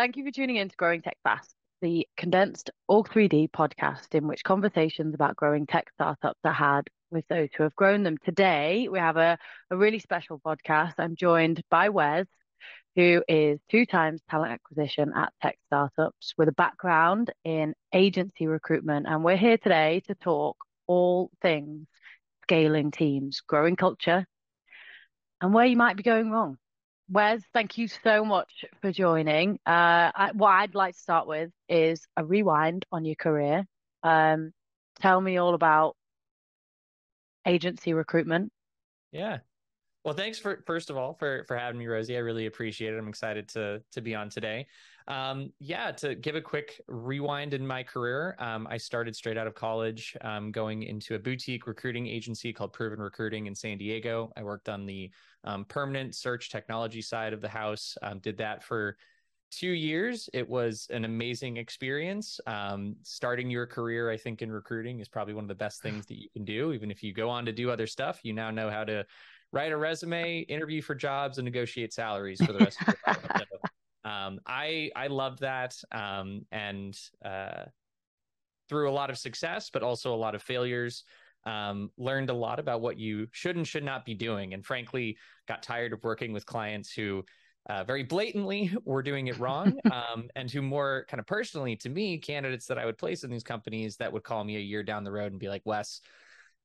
Thank you for tuning in to Growing Tech Fast, the condensed Org3D podcast in which conversations about growing tech startups are had with those who have grown them. Today, we have a, a really special podcast. I'm joined by Wes, who is two times talent acquisition at tech startups with a background in agency recruitment. And we're here today to talk all things scaling teams, growing culture, and where you might be going wrong. Wes, thank you so much for joining. Uh, I, what I'd like to start with is a rewind on your career. Um, tell me all about agency recruitment. Yeah. Well, thanks for first of all for for having me, Rosie. I really appreciate it. I'm excited to to be on today. Um, yeah, to give a quick rewind in my career, um, I started straight out of college, um, going into a boutique recruiting agency called Proven Recruiting in San Diego. I worked on the um, permanent search technology side of the house. Um, did that for two years. It was an amazing experience. Um, starting your career, I think, in recruiting is probably one of the best things that you can do. Even if you go on to do other stuff, you now know how to write a resume, interview for jobs, and negotiate salaries for the rest of your life. So, um, I I loved that, um, and uh, through a lot of success, but also a lot of failures. Um, learned a lot about what you should and should not be doing, and frankly, got tired of working with clients who uh, very blatantly were doing it wrong, um, and who more kind of personally to me, candidates that I would place in these companies that would call me a year down the road and be like, Wes,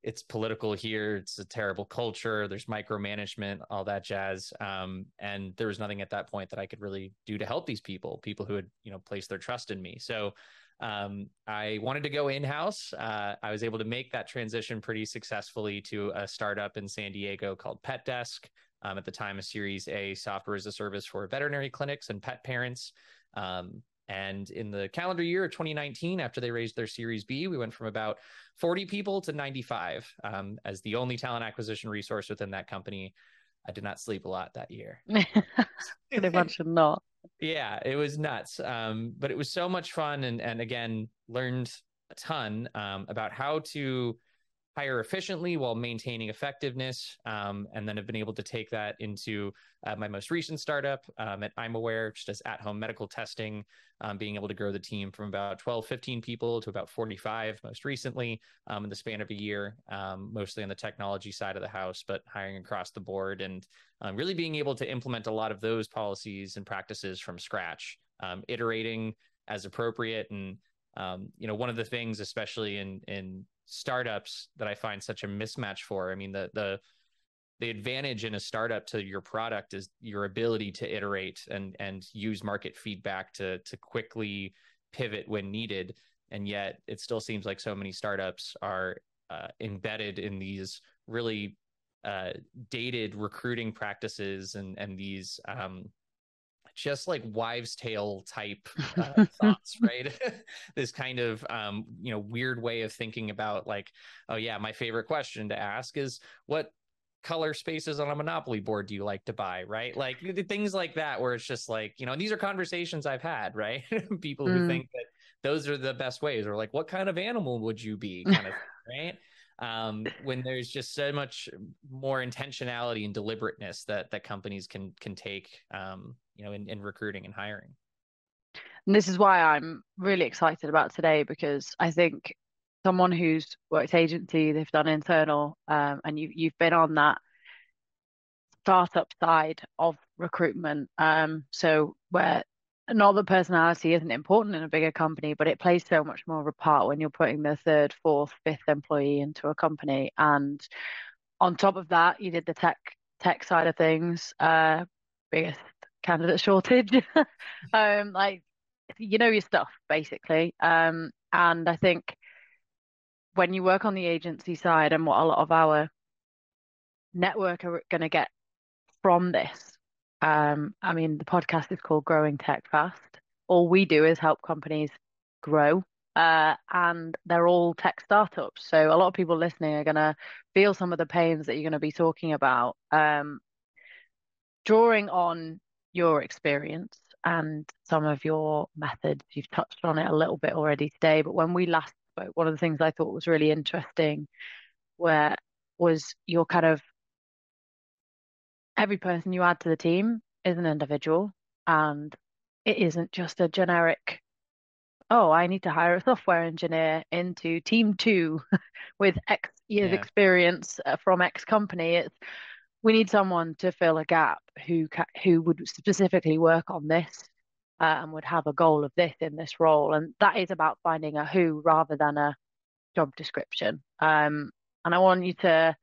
it's political here. It's a terrible culture. There's micromanagement, all that jazz. Um, and there was nothing at that point that I could really do to help these people, people who had, you know, placed their trust in me. So um, I wanted to go in house. Uh, I was able to make that transition pretty successfully to a startup in San Diego called Pet Desk. Um, at the time, a Series A software as a service for veterinary clinics and pet parents. Um, and in the calendar year of 2019, after they raised their Series B, we went from about 40 people to 95 um, as the only talent acquisition resource within that company. I did not sleep a lot that year. Pretty much not. Yeah, it was nuts. Um, but it was so much fun. And, and again, learned a ton um, about how to hire efficiently while maintaining effectiveness, um, and then have been able to take that into uh, my most recent startup um, at imaware, which does at-home medical testing, um, being able to grow the team from about 12, 15 people to about 45 most recently um, in the span of a year, um, mostly on the technology side of the house, but hiring across the board and um, really being able to implement a lot of those policies and practices from scratch, iterating as appropriate. And um, you know, one of the things, especially in in startups that I find such a mismatch for. I mean, the the the advantage in a startup to your product is your ability to iterate and and use market feedback to to quickly pivot when needed. And yet, it still seems like so many startups are uh, embedded in these really uh, dated recruiting practices and and these um, just like wives' tale type uh, thoughts, right? this kind of um, you know weird way of thinking about like, oh yeah, my favorite question to ask is what color spaces on a monopoly board do you like to buy? Right? Like things like that where it's just like you know these are conversations i've had right? People who mm. think that those are the best ways or like what kind of animal would you be? kind of right? Um, when there's just so much more intentionality and deliberateness that that companies can can take um, you know in, in recruiting and hiring and this is why i'm really excited about today because i think someone who's worked agency they've done internal um, and you, you've been on that startup side of recruitment um, so where not personality isn't important in a bigger company, but it plays so much more of a part when you're putting the third, fourth, fifth employee into a company. And on top of that, you did the tech tech side of things, uh, biggest candidate shortage. um, like you know your stuff basically. Um, and I think when you work on the agency side and what a lot of our network are going to get from this um, I mean, the podcast is called Growing Tech Fast. All we do is help companies grow, uh, and they're all tech startups. So a lot of people listening are going to feel some of the pains that you're going to be talking about. Um, drawing on your experience and some of your methods, you've touched on it a little bit already today. But when we last spoke, one of the things I thought was really interesting, where was your kind of every person you add to the team is an individual and it isn't just a generic, oh, I need to hire a software engineer into team two with X years Yeah. experience uh, from X company. It's we need someone to fill a gap who ca who would specifically work on this uh, and would have a goal of this in this role. And that is about finding a who rather than a job description. Um, and I want you to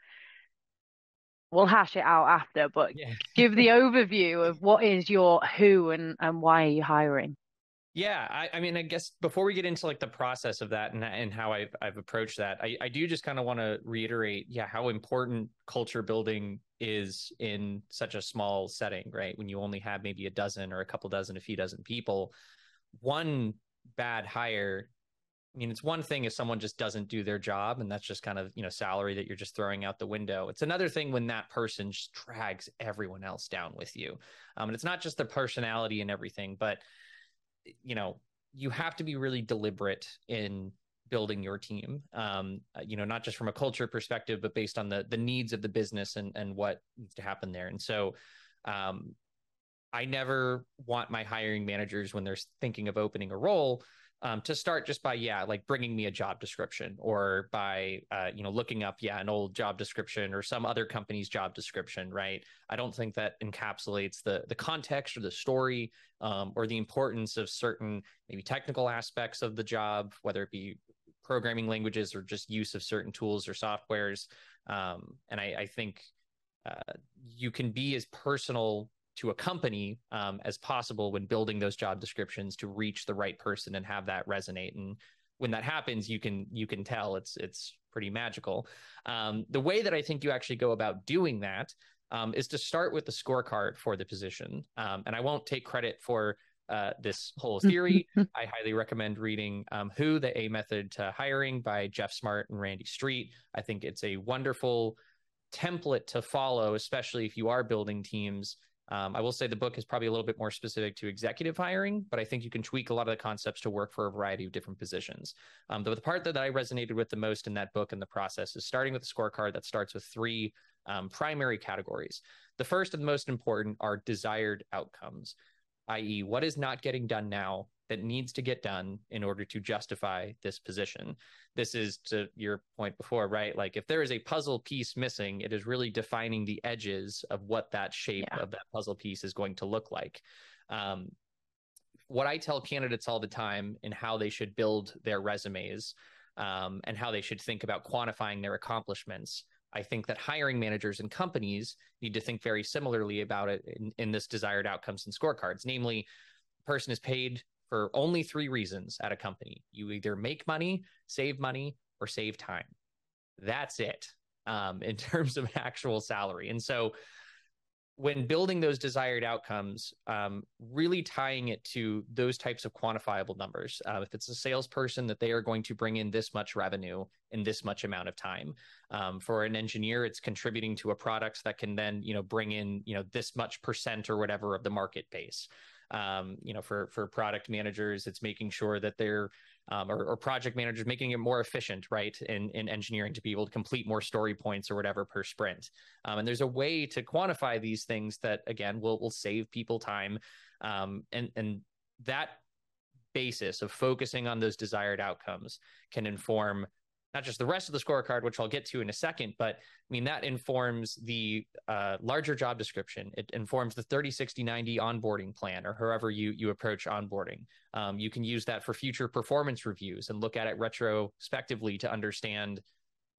we'll hash it out after, but Yeah. give the overview of what is your who and, and why are you hiring? Yeah, I, I mean, I guess before we get into like the process of that and and how I've I've approached that, I, I do just kind of want to reiterate, yeah, how important culture building is in such a small setting, right? When you only have maybe a dozen or a couple dozen, a few dozen people, one bad hire. I mean, it's one thing if someone just doesn't do their job and that's just kind of, you know, salary that you're just throwing out the window. It's another thing when that person just drags everyone else down with you. Um, and it's not just the personality and everything, but you know, you have to be really deliberate in building your team. Um, you know, not just from a culture perspective, but based on the the needs of the business and and what needs to happen there. And so, um, I never want my hiring managers when they're thinking of opening a role um, to start just by yeah like bringing me a job description or by uh, you know looking up yeah an old job description or some other company's job description right? I don't think that encapsulates the the context or the story um, or the importance of certain maybe technical aspects of the job whether it be programming languages or just use of certain tools or softwares. Um, and I, I think uh, you can be as personal to a company um, as possible when building those job descriptions to reach the right person and have that resonate. And when that happens you can you can tell it's it's pretty magical. Um, the way that i think you actually go about doing that um, is to start with the scorecard for the position. Um, and i won't take credit for uh, this whole theory. I highly recommend reading um, who the a method to hiring by Geoff Smart and randy street. I think it's a wonderful template to follow especially if you are building teams um, I will say the book is probably a little bit more specific to executive hiring, but I think you can tweak a lot of the concepts to work for a variety of different positions. Um, the, the, part that I resonated with the most in that book and the process is starting with a scorecard that starts with three um, primary categories. The first and the most important are desired outcomes, i.e., what is not getting done now that needs to get done in order to justify this position. This is to your point before, right? Like if there is a puzzle piece missing, it is really defining the edges of what that shape yeah. of that puzzle piece is going to look like. Um, what I tell candidates all the time in how they should build their resumes um, and how they should think about quantifying their accomplishments. I think that hiring managers and companies need to think very similarly about it in, in this desired outcomes and scorecards. Namely, person is paid for only three reasons at a company. You either make money, save money, or save time. That's it um, in terms of actual salary. And so when building those desired outcomes, um, really tying it to those types of quantifiable numbers. Uh, if it's a salesperson that they are going to bring in this much revenue in this much amount of time, um, for an engineer, it's contributing to a product that can then you know bring in you know this much percent or whatever of the market base um, you know, for for product managers, it's making sure that they're um, or, or, project managers making it more efficient, right, in in engineering to be able to complete more story points or whatever per sprint. Um, and there's a way to quantify these things that again will will save people time, um, and and that basis of focusing on those desired outcomes can inform not just the rest of the scorecard, which I'll get to in a second, but I mean, that informs the uh, larger job description. It informs the 30, 60, 90 onboarding plan or however you, you approach onboarding. Um, you can use that for future performance reviews and look at it retrospectively to understand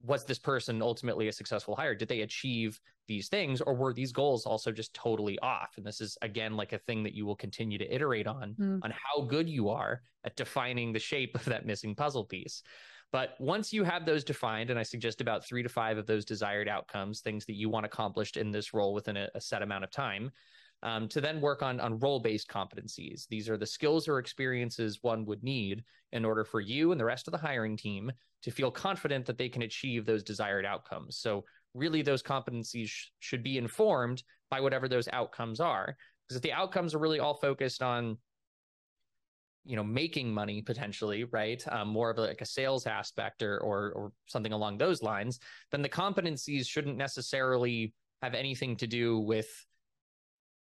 was this person ultimately a successful hire? Did they achieve these things or were these goals also just totally off? And this is again like a thing that you will continue to iterate on mm. on how good you are at defining the shape of that missing puzzle piece. But once you have those defined, and I suggest about three to five of those desired outcomes, things that you want accomplished in this role within a, a set amount of time, um, to then work on, on role based competencies. These are the skills or experiences one would need in order for you and the rest of the hiring team to feel confident that they can achieve those desired outcomes. So, really, those competencies sh- should be informed by whatever those outcomes are. Because if the outcomes are really all focused on you know making money potentially right um, more of like a sales aspect or, or or something along those lines then the competencies shouldn't necessarily have anything to do with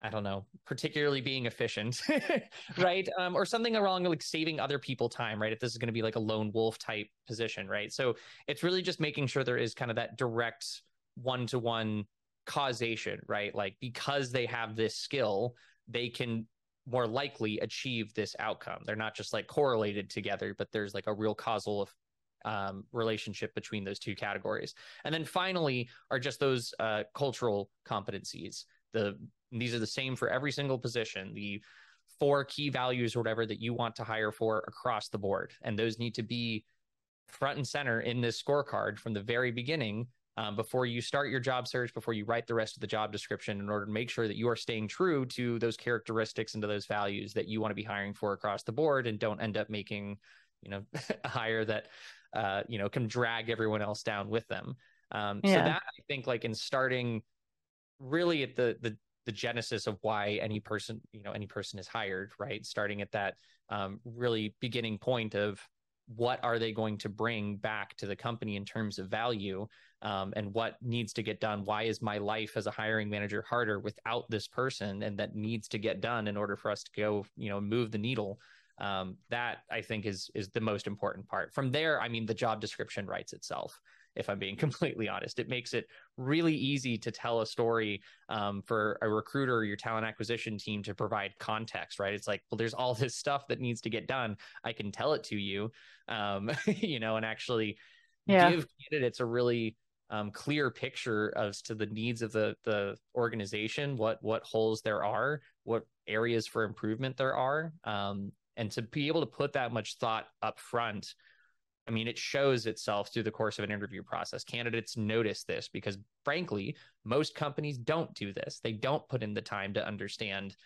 I don't know, particularly being efficient, right? Um, or something along like saving other people time, right? If this is going to be like a lone wolf type position, right? So it's really just making sure there is kind of that direct one to one causation, right? Like because they have this skill, they can more likely achieve this outcome. They're not just like correlated together, but there's like a real causal um, relationship between those two categories. And then finally are just those uh, cultural competencies. The these are the same for every single position. The four key values or whatever that you want to hire for across the board, and those need to be front and center in this scorecard from the very beginning um, before you start your job search, before you write the rest of the job description, in order to make sure that you are staying true to those characteristics and to those values that you want to be hiring for across the board, and don't end up making, you know, a hire that, uh, you know, can drag everyone else down with them. Um, yeah. So that I think, like in starting, really at the the the genesis of why any person, you know, any person is hired, right? Starting at that um, really beginning point of what are they going to bring back to the company in terms of value um, and what needs to get done? Why is my life as a hiring manager harder without this person and that needs to get done in order for us to go you know move the needle? Um, that i think is is the most important part. From there i mean the job description writes itself if I'm being completely honest. It makes it really easy to tell a story um, for a recruiter or your talent acquisition team to provide context, right? It's like, well, there's all this stuff that needs to get done. I can tell it to you, um, you know, and actually yeah. give candidates a really um, clear picture as to the needs of the the organization, what what holes there are, what areas for improvement there are, um, and to be able to put that much thought up front I mean, it shows itself through the course of an interview process. Candidates notice this because, frankly, most companies don't do this. They don't put in the time to understand.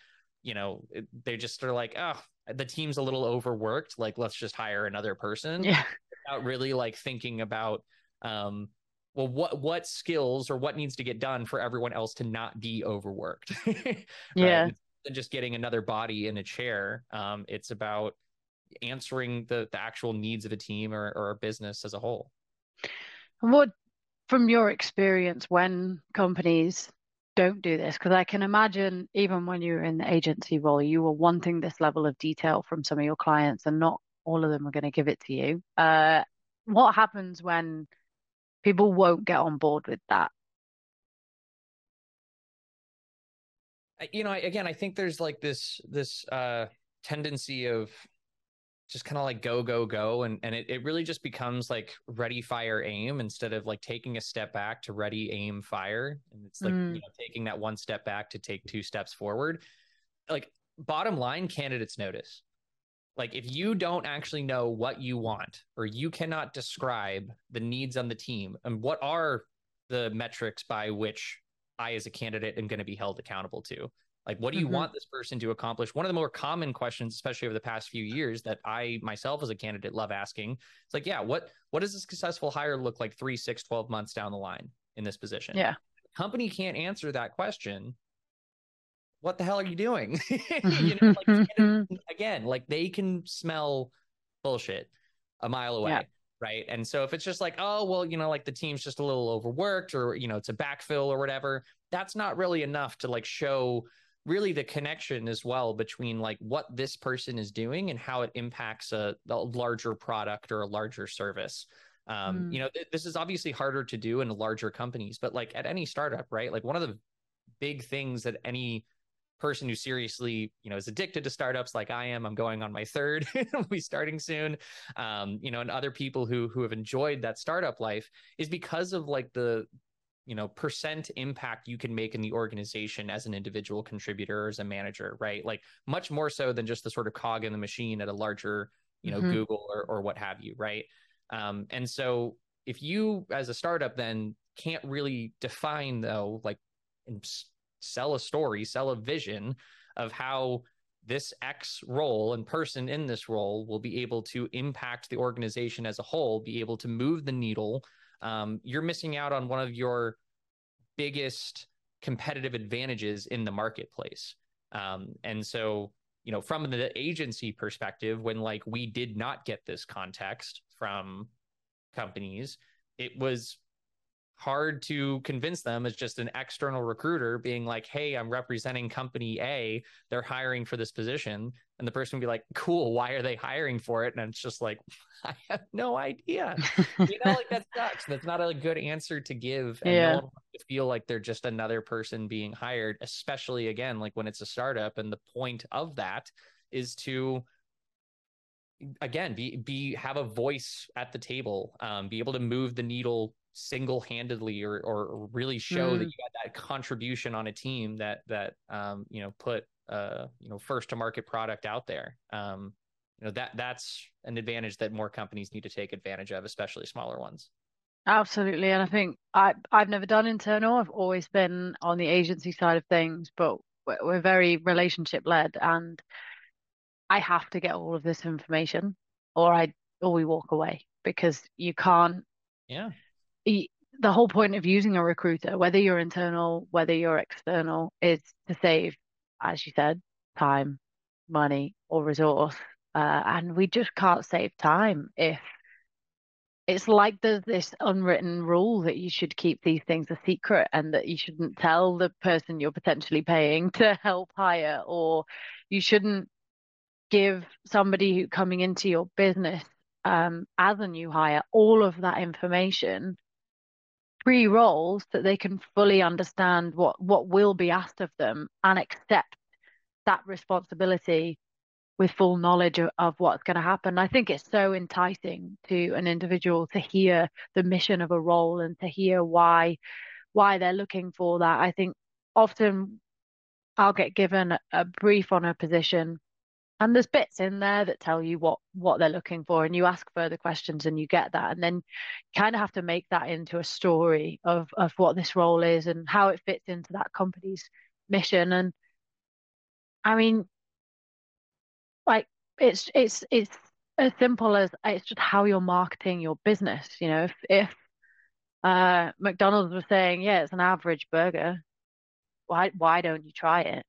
You know, they just are like, oh, the team's a little overworked. Like, let's just hire another person. Yeah. Without really like thinking about, um, well, what what skills or what needs to get done for everyone else to not be overworked. right? Yeah. And just getting another body in a chair. Um, it's about answering the the actual needs of a team or, or a business as a whole. And what, from your experience, when companies don't do this, because I can imagine even when you were in the agency role, you were wanting this level of detail from some of your clients, and not all of them are going to give it to you. Uh, what happens when people won't get on board with that? You know, again, I think there's like this this uh, tendency of just kind of like go go go and and it, it really just becomes like ready fire aim instead of like taking a step back to ready aim fire and it's like mm. you know taking that one step back to take two steps forward like bottom line candidates notice like if you don't actually know what you want or you cannot describe the needs on the team and what are the metrics by which i as a candidate am going to be held accountable to like, what do you mm-hmm. want this person to accomplish? One of the more common questions, especially over the past few years, that I myself as a candidate love asking. It's like, yeah, what what does a successful hire look like three, six, 12 months down the line in this position? Yeah. company can't answer that question. What the hell are you doing? you know, like, again, like they can smell bullshit a mile away. Yeah right? And so if it's just like, oh, well, you know, like the team's just a little overworked or, you know, it's a backfill or whatever, that's not really enough to like show really the connection as well between like what this person is doing and how it impacts a, a larger product or a larger service um, mm. you know th- this is obviously harder to do in larger companies but like at any startup right like one of the big things that any person who seriously you know is addicted to startups like i am i'm going on my third we'll be starting soon um, you know and other people who who have enjoyed that startup life is because of like the you know percent impact you can make in the organization as an individual contributor or as a manager right like much more so than just the sort of cog in the machine at a larger you know mm-hmm. google or, or what have you right um, and so if you as a startup then can't really define though like and sell a story sell a vision of how this X role and person in this role will be able to impact the organization as a whole, be able to move the needle um, you're missing out on one of your biggest competitive advantages in the marketplace. Um, and so, you know, from the agency perspective, when like we did not get this context from companies, it was hard to convince them as just an external recruiter being like, Hey, I'm representing company A. They're hiring for this position. And the person would be like, Cool. Why are they hiring for it? And it's just like, I have no idea. you know, like that sucks. That's not a good answer to give. And yeah. no to feel like they're just another person being hired, especially again, like when it's a startup. And the point of that is to again be be have a voice at the table um, be able to move the needle single-handedly or or really show mm. that you had that contribution on a team that that um, you know put uh you know first to market product out there. Um you know that that's an advantage that more companies need to take advantage of especially smaller ones. Absolutely and i think i i've never done internal i've always been on the agency side of things but we're, we're very relationship led and i have to get all of this information or i or we walk away because you can't yeah the whole point of using a recruiter, whether you're internal, whether you're external, is to save, as you said, time, money, or resource. Uh, and we just can't save time if it's like there's this unwritten rule that you should keep these things a secret and that you shouldn't tell the person you're potentially paying to help hire, or you shouldn't give somebody who coming into your business um, as a new hire all of that information pre-roles that they can fully understand what what will be asked of them and accept that responsibility with full knowledge of, of what's going to happen. I think it's so enticing to an individual to hear the mission of a role and to hear why why they're looking for that. I think often I'll get given a, a brief on a position and there's bits in there that tell you what what they're looking for and you ask further questions and you get that and then you kind of have to make that into a story of of what this role is and how it fits into that company's mission. And i mean like it's it's it's as simple as it's just how you're marketing your business you know if if uh mcdonald's was saying yeah it's an average burger why why don't you try it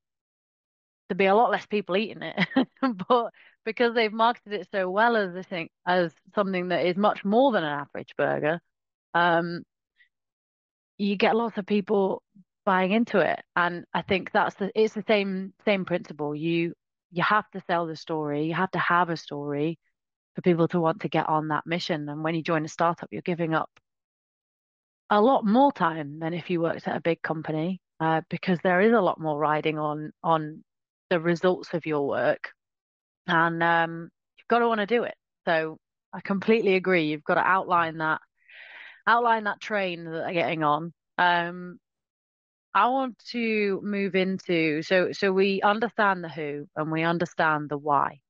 there'd be a lot less people eating it. but because they've marketed it so well as I think as something that is much more than an average burger, um, you get lots of people buying into it. And I think that's the it's the same same principle. You you have to sell the story, you have to have a story for people to want to get on that mission. And when you join a startup, you're giving up a lot more time than if you worked at a big company. Uh, because there is a lot more riding on on the results of your work and um, you've got to want to do it. So i completely agree you've got to outline that outline that train that they're getting on. Um, i want to move into so so we understand the who and we understand the why.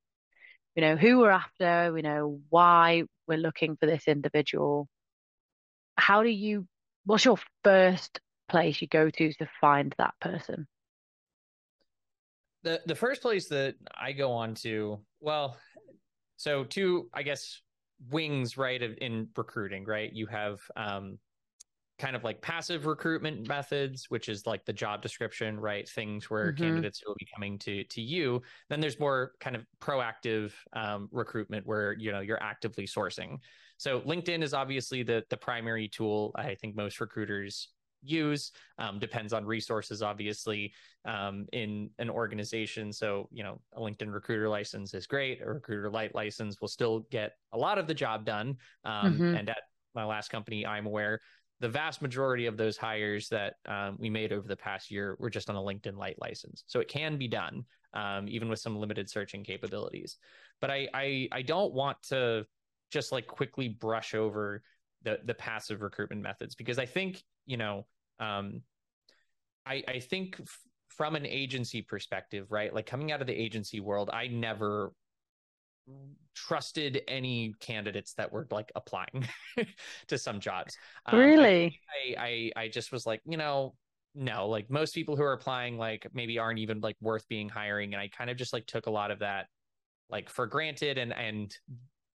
You know who we're after we know why we're looking for this individual. How do you what's your first place you go to to find that person the the first place that I go on to, well, so two, I guess, wings, right, in recruiting, right? You have um, kind of like passive recruitment methods, which is like the job description, right? Things where mm-hmm. candidates will be coming to to you. Then there's more kind of proactive um, recruitment where you know you're actively sourcing. So LinkedIn is obviously the the primary tool I think most recruiters use um, depends on resources obviously um, in an organization. So you know a linkedin recruiter license is great. A recruiter Lite license will still get a lot of the job done. Um, mm-hmm. and at my last company imaware the vast majority of those hires that um, we made over the past year were just on a linkedin Lite license. So it can be done um, even with some limited searching capabilities. But I, I i don't want to just like quickly brush over the the passive recruitment methods because I think you know um, I I think f- from an agency perspective, right? Like coming out of the agency world, I never trusted any candidates that were like applying to some jobs. Um, really? I, I I just was like, you know, no, like most people who are applying like maybe aren't even like worth being hiring. And I kind of just like took a lot of that like for granted and and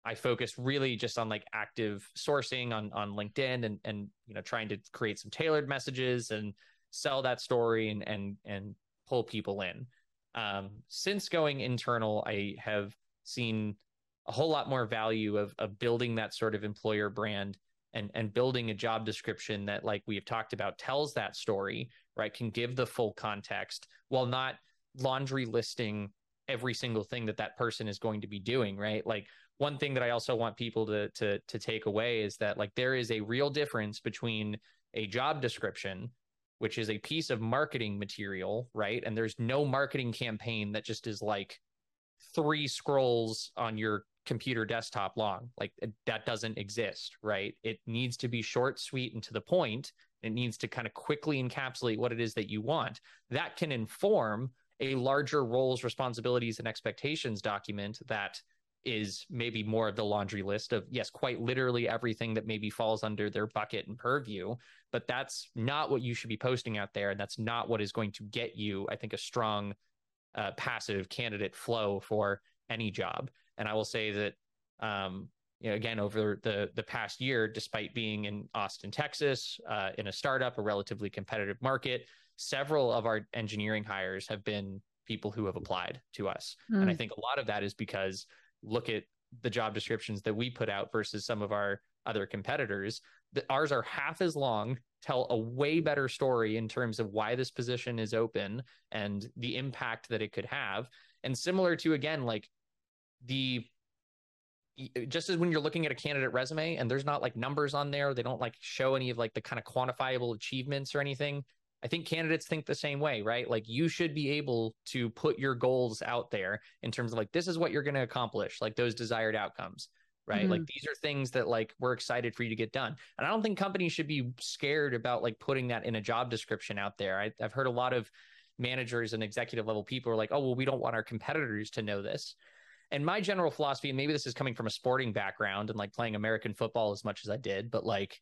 I focused really just on like active sourcing on on LinkedIn and and you know trying to create some tailored messages and sell that story and and and pull people in. Um, since going internal, I have seen a whole lot more value of of building that sort of employer brand and and building a job description that like we have talked about tells that story right can give the full context while not laundry listing every single thing that that person is going to be doing right like one thing that i also want people to to to take away is that like there is a real difference between a job description which is a piece of marketing material right and there's no marketing campaign that just is like three scrolls on your computer desktop long. Like that doesn't exist, right? It needs to be short, sweet, and to the point. It needs to kind of quickly encapsulate what it is that you want. That can inform a larger roles, responsibilities, and expectations document that is maybe more of the laundry list of yes quite literally everything that maybe falls under their bucket and purview but that's not what you should be posting out there and that's not what is going to get you i think a strong uh, passive candidate flow for any job and I will say that, um, you know, again, over the the past year, despite being in Austin, Texas, uh, in a startup, a relatively competitive market, several of our engineering hires have been people who have applied to us, mm. and I hmm. think a lot of that is because look at the job descriptions that we put out versus some of our other competitors. Ours are half as long, tell a way better story in terms of why this position is open and the impact that it could have. And similar to again, like the just as when you're looking at a candidate resume and there's not like numbers on there, they don't like show any of like the kind of quantifiable achievements or anything. I think candidates think the same way, right? Like you should be able to put your goals out there in terms of like this is what you're going to accomplish, like those desired outcomes, right? Mm-hmm. Like these are things that like we're excited for you to get done. And I don't think companies should be scared about like putting that in a job description out there. I, I've heard a lot of managers and executive level people are like, "Oh, well, we don't want our competitors to know this." And my general philosophy, and maybe this is coming from a sporting background and like playing American football as much as I did, but like,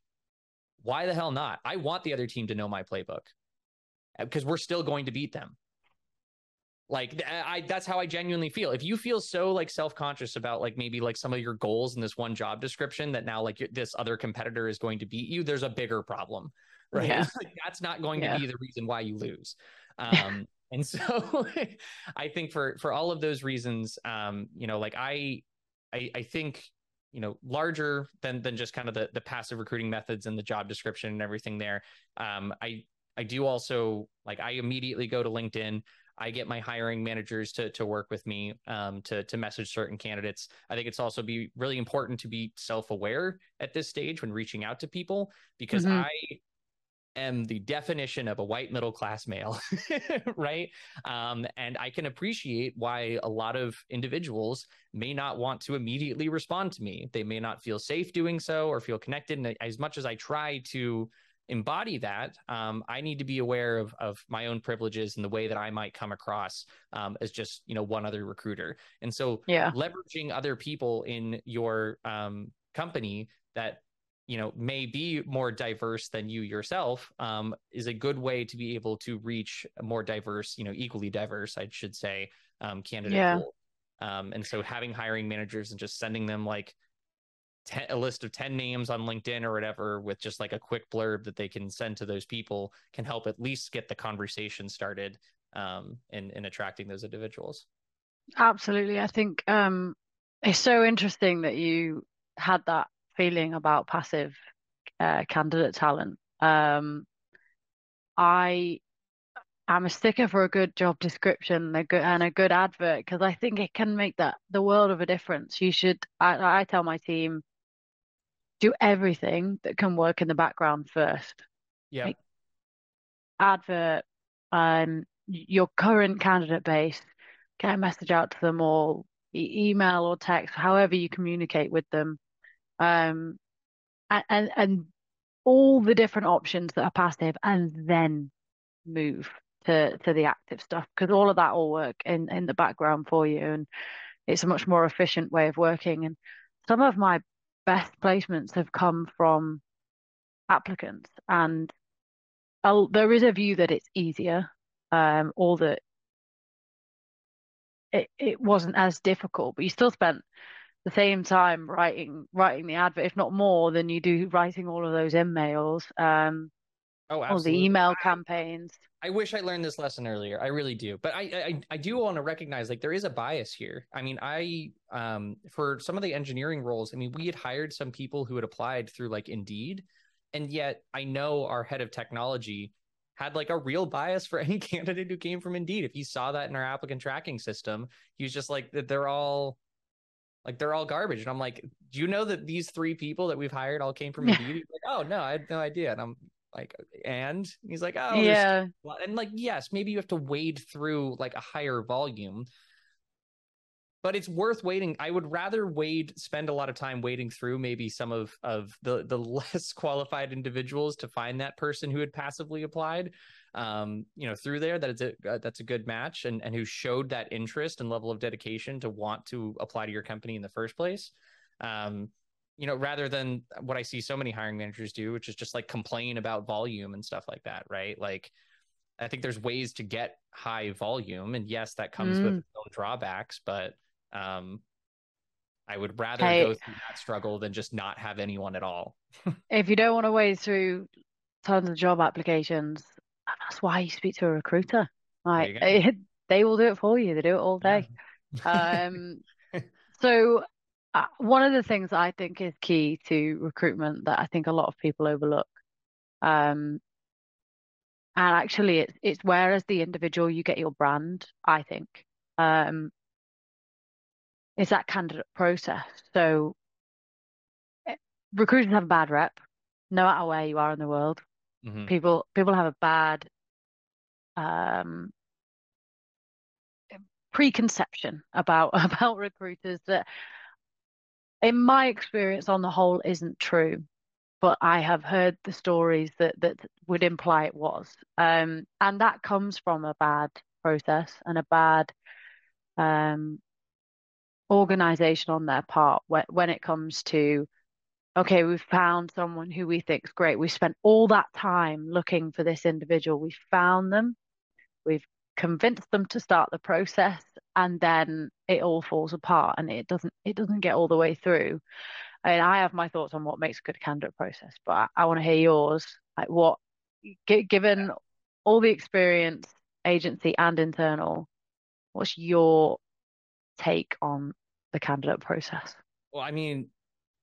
why the hell not? I want the other team to know my playbook because we're still going to beat them. Like I, that's how I genuinely feel. If you feel so like self conscious about like maybe like some of your goals in this one job description that now like this other competitor is going to beat you, there's a bigger problem, right? Yeah. like, that's not going yeah. to be the reason why you lose. Um, and so I think for for all of those reasons, um, you know, like I, I, I think you know larger than than just kind of the the passive recruiting methods and the job description and everything there. Um, I I do also like I immediately go to LinkedIn. I get my hiring managers to to work with me um, to to message certain candidates. I think it's also be really important to be self aware at this stage when reaching out to people because mm-hmm. I am the definition of a white middle class male, right? Um, and I can appreciate why a lot of individuals may not want to immediately respond to me. They may not feel safe doing so or feel connected. And as much as I try to embody that, um, I need to be aware of of my own privileges and the way that I might come across um, as just you know one other recruiter. And so, yeah, leveraging other people in your um, company that you know may be more diverse than you yourself um, is a good way to be able to reach a more diverse you know equally diverse i should say um, candidate yeah. pool um, and so having hiring managers and just sending them like ten, a list of 10 names on linkedin or whatever with just like a quick blurb that they can send to those people can help at least get the conversation started um, in, in attracting those individuals absolutely i think um, it's so interesting that you had that feeling about passive uh, candidate talent. Um, I am a sticker for a good job description a good, and a good advert because I think it can make that the world of a difference. You should. I, I tell my team do everything that can work in the background first. Yeah. Like advert, um, your current candidate base, get a message out to them all, e- email or text, however you communicate with them um, and and all the different options that are passive, and then move to to the active stuff because all of that will work in in the background for you, and it's a much more efficient way of working. And some of my best placements have come from applicants, and I'll, there is a view that it's easier, um, or that it, it wasn't as difficult, but you still spent the same time writing writing the advert, if not more than you do writing all of those emails. Um, Oh, all the email campaigns. I wish I learned this lesson earlier. I really do. But I, I I do want to recognize like there is a bias here. I mean, I um for some of the engineering roles, I mean, we had hired some people who had applied through like Indeed, and yet I know our head of technology had like a real bias for any candidate who came from Indeed. If he saw that in our applicant tracking system, he was just like that they're all like they're all garbage. And I'm like, do you know that these three people that we've hired all came from Indeed? Like, oh no, I had no idea. And I'm like, and he's like, oh yeah. And like, yes, maybe you have to wade through like a higher volume, but it's worth waiting. I would rather wade, spend a lot of time wading through maybe some of of the the less qualified individuals to find that person who had passively applied, um, you know, through there. That is a uh, that's a good match and and who showed that interest and level of dedication to want to apply to your company in the first place. Um, you know, rather than what I see so many hiring managers do, which is just like complain about volume and stuff like that, right? Like, I think there's ways to get high volume, and yes, that comes mm. with drawbacks, but um, I would rather hey, go through that struggle than just not have anyone at all. if you don't want to wade through tons of job applications, that's why you speak to a recruiter. Like they will do it for you. They do it all day. Yeah. um, so one of the things I think is key to recruitment that I think a lot of people overlook, um, and actually it's it's where as the individual you get your brand. I think um, is that candidate process. So eh, recruiters have a bad rep, no matter where you are in the world. Mm-hmm. People people have a bad um, preconception about about recruiters that in my experience on the whole isn't true but i have heard the stories that that would imply it was. Um, and that comes from a bad process and a bad um, organization on their part when, when it comes to okay we've found someone who we think is great. We spent all that time looking for this individual. We found them. We've convinced them to start the process and then it all falls apart and it doesn't it doesn't get all the way through mean, I have my thoughts on what makes a good candidate process, but I, I want to hear yours. Like, what, given all the experience, agency and internal, what's your take on the candidate process? Well, I mean,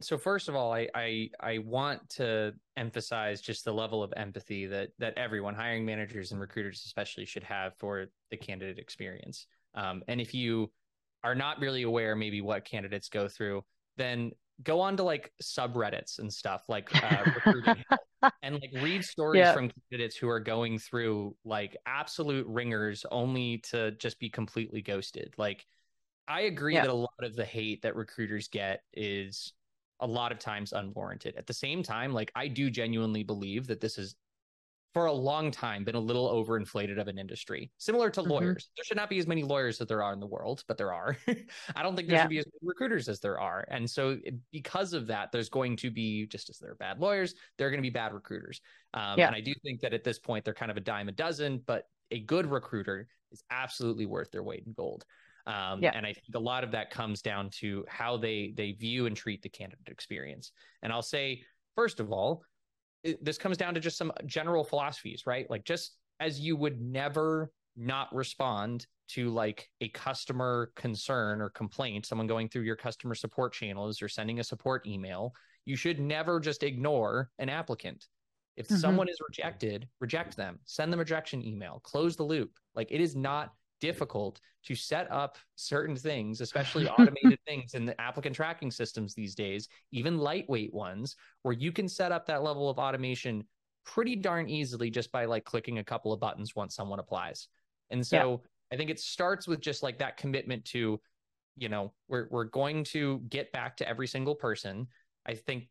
so first of all, I, I I want to emphasize just the level of empathy that that everyone, hiring managers and recruiters especially, should have for the candidate experience. Um, and if you are not really aware, maybe what candidates go through, then go on to like subreddits and stuff like uh, recruiting and like read stories from candidates who are going through like absolute ringers only to just be completely ghosted. Like, I agree that a lot of the hate that recruiters get is a lot of times unwarranted. At the same time, like I do genuinely believe that this is for a long time been a little overinflated of an industry, similar to mm-hmm. lawyers. There should not be as many lawyers as there are in the world, but there are. I don't think there yeah. should be as many recruiters as there are. And so, because of that, there's going to be, just as there are bad lawyers, there are going to be bad recruiters. Um, yeah. And I do think that at this point, they're kind of a dime a dozen, but a good recruiter is absolutely worth their weight in gold. Um, yeah. And I think a lot of that comes down to how they they view and treat the candidate experience. And I'll say, first of all, it, this comes down to just some general philosophies, right? Like just as you would never not respond to like a customer concern or complaint, someone going through your customer support channels or sending a support email, you should never just ignore an applicant. If mm-hmm. someone is rejected, reject them, send them a rejection email, close the loop. Like it is not difficult to set up certain things, especially automated things in the applicant tracking systems these days, even lightweight ones, where you can set up that level of automation pretty darn easily just by like clicking a couple of buttons once someone applies. And so yeah. I think it starts with just like that commitment to, you know, we're we're going to get back to every single person. I think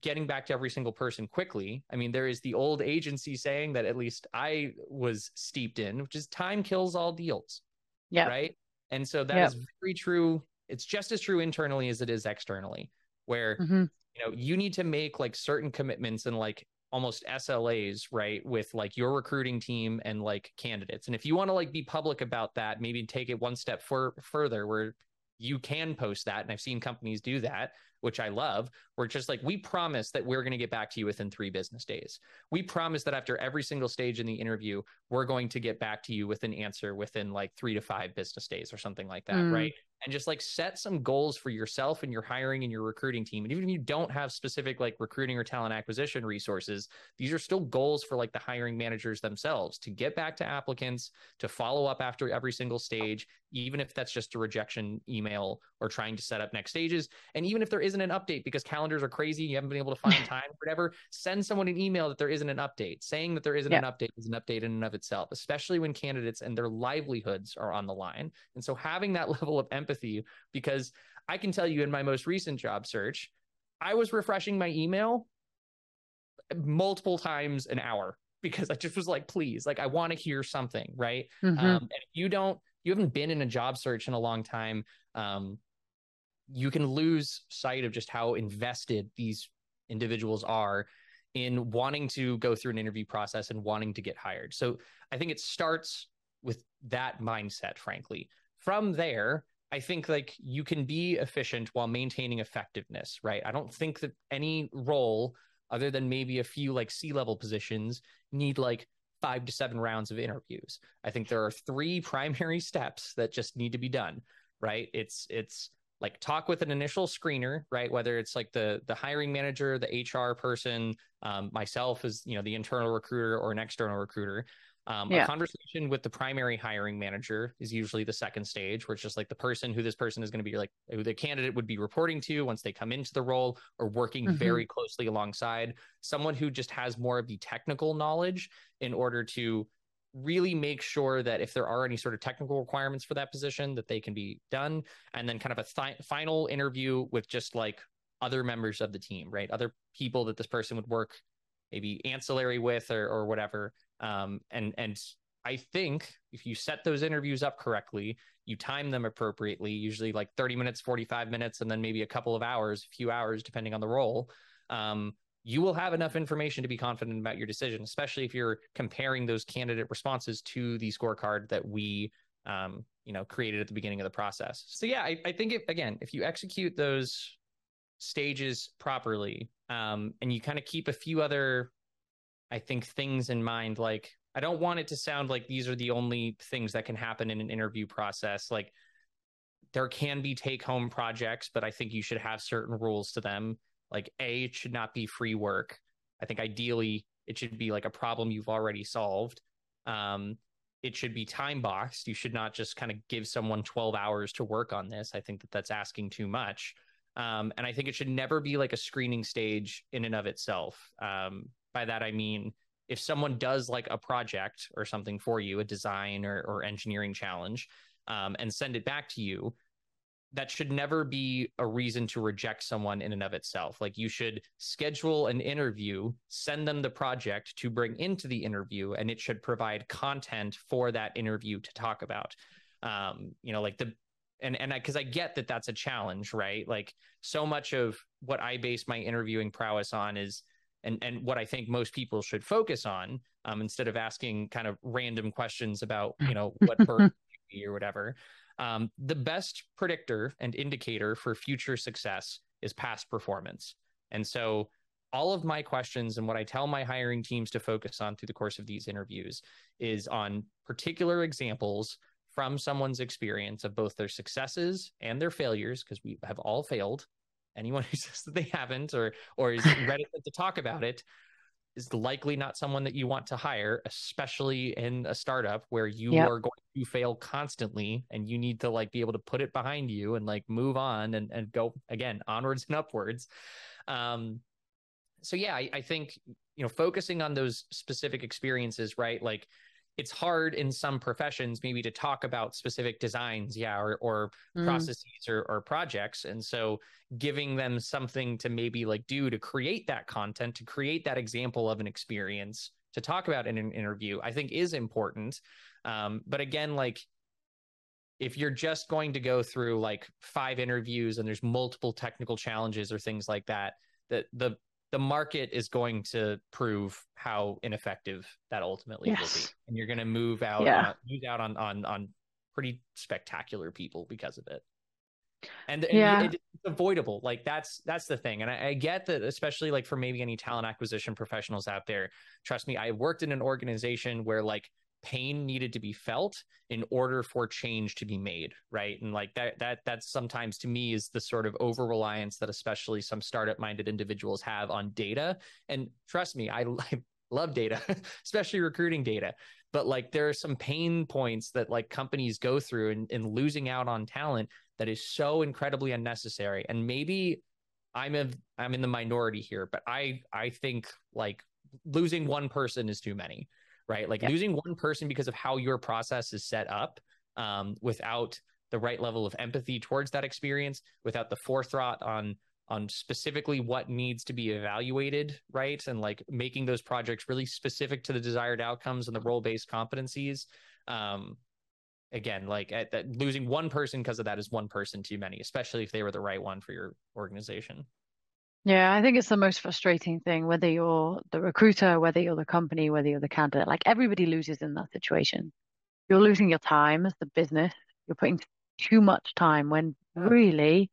getting back to every single person quickly. I mean, there is the old agency saying that at least I was steeped in, which is time kills all deals. Yeah. Right. And so that yep. is very true. It's just as true internally as it is externally, where mm-hmm. you know you need to make like certain commitments and like almost SLAs, right, with like your recruiting team and like candidates. And if you want to like be public about that, maybe take it one step for, further where you can post that. And I've seen companies do that which I love. We're just like, we promise that we're going to get back to you within three business days. We promise that after every single stage in the interview, we're going to get back to you with an answer within like three to five business days or something like that. Mm. Right and just like set some goals for yourself and your hiring and your recruiting team. And even if you don't have specific like recruiting or talent acquisition resources, these are still goals for like the hiring managers themselves to get back to applicants, to follow up after every single stage, even if that's just a rejection email or trying to set up next stages. And even if there isn't an update because calendars are crazy, you haven't been able to find time or whatever, send someone an email that there isn't an update. Saying that there isn't yeah. an update is an update in and of itself, especially when candidates and their livelihoods are on the line. And so having that level of empathy, because I can tell you in my most recent job search, I was refreshing my email multiple times an hour because I just was like, please, like I want to hear something, right? Mm-hmm. Um, and if you don't you haven't been in a job search in a long time, um, you can lose sight of just how invested these individuals are in wanting to go through an interview process and wanting to get hired. So I think it starts with that mindset, frankly. From there, I think like you can be efficient while maintaining effectiveness, right? I don't think that any role other than maybe a few like C-level positions need like five to seven rounds of interviews. I think there are three primary steps that just need to be done, right? It's it's like talk with an initial screener, right? Whether it's like the the hiring manager, the HR person, um, myself as you know the internal recruiter or an external recruiter. Um, yeah. A conversation with the primary hiring manager is usually the second stage, where it's just like the person who this person is going to be like, who the candidate would be reporting to once they come into the role or working mm-hmm. very closely alongside someone who just has more of the technical knowledge in order to really make sure that if there are any sort of technical requirements for that position that they can be done and then kind of a th- final interview with just like other members of the team right other people that this person would work maybe ancillary with or, or whatever um, and and I think if you set those interviews up correctly, you time them appropriately, usually like 30 minutes, 45 minutes, and then maybe a couple of hours, a few hours, depending on the role, um, you will have enough information to be confident about your decision, especially if you're comparing those candidate responses to the scorecard that we, um, you know, created at the beginning of the process. So yeah, I, I think if, again, if you execute those stages properly, um, and you kind of keep a few other I think things in mind like I don't want it to sound like these are the only things that can happen in an interview process. Like there can be take home projects but I think you should have certain rules to them. Like a it should not be free work. I think ideally it should be like a problem you've already solved. Um it should be time boxed you should not just kind of give someone 12 hours to work on this. I think that that's asking too much. Um, and I think it should never be like a screening stage in and of itself. Um, by that, I mean, if someone does like a project or something for you, a design or, or engineering challenge, um, and send it back to you, that should never be a reason to reject someone in and of itself. Like you should schedule an interview, send them the project to bring into the interview, and it should provide content for that interview to talk about. Um, you know, like the and and I because I get that that's a challenge, right? Like so much of what I base my interviewing prowess on is and and what I think most people should focus on um, instead of asking kind of random questions about you know what bird or whatever. Um, the best predictor and indicator for future success is past performance, and so all of my questions and what I tell my hiring teams to focus on through the course of these interviews is on particular examples from someone's experience of both their successes and their failures, because we have all failed anyone who says that they haven't or or is reticent to talk about it is likely not someone that you want to hire, especially in a startup where you yep. are going to fail constantly and you need to like be able to put it behind you and like move on and, and go again onwards and upwards. Um, so yeah, I, I think you know focusing on those specific experiences, right? Like it's hard in some professions maybe to talk about specific designs yeah or, or mm. processes or, or projects and so giving them something to maybe like do to create that content to create that example of an experience to talk about in an interview i think is important um, but again like if you're just going to go through like five interviews and there's multiple technical challenges or things like that that the the market is going to prove how ineffective that ultimately yes. will be, and you're going to move out, yeah. uh, move out on on on pretty spectacular people because of it. and, and yeah. it's avoidable like that's that's the thing and I, I, get that especially like for maybe any talent acquisition professionals out there trust me i worked in an organization where like pain needed to be felt in order for change to be made right? And like that that that's sometimes to me is the sort of over reliance that especially some startup minded individuals have on data. And trust me i, I love data especially recruiting data. But like there are some pain points that like companies go through in, in losing out on talent that is so incredibly unnecessary. And maybe i'm a i'm in the minority here but i i think like losing one person is too many right? Like losing one person because of how your process is set up um, without the right level of empathy towards that experience, without the forethought on on specifically what needs to be evaluated, right? And like making those projects really specific to the desired outcomes and the role based competencies. Um, again, like losing one person because of that is one person too many, especially if they were the right one for your organization. Yeah, I think it's the most frustrating thing, whether you're the recruiter, whether you're the company, whether you're the candidate, like everybody loses in that situation. You're losing your time as the business. You're putting too much time when really,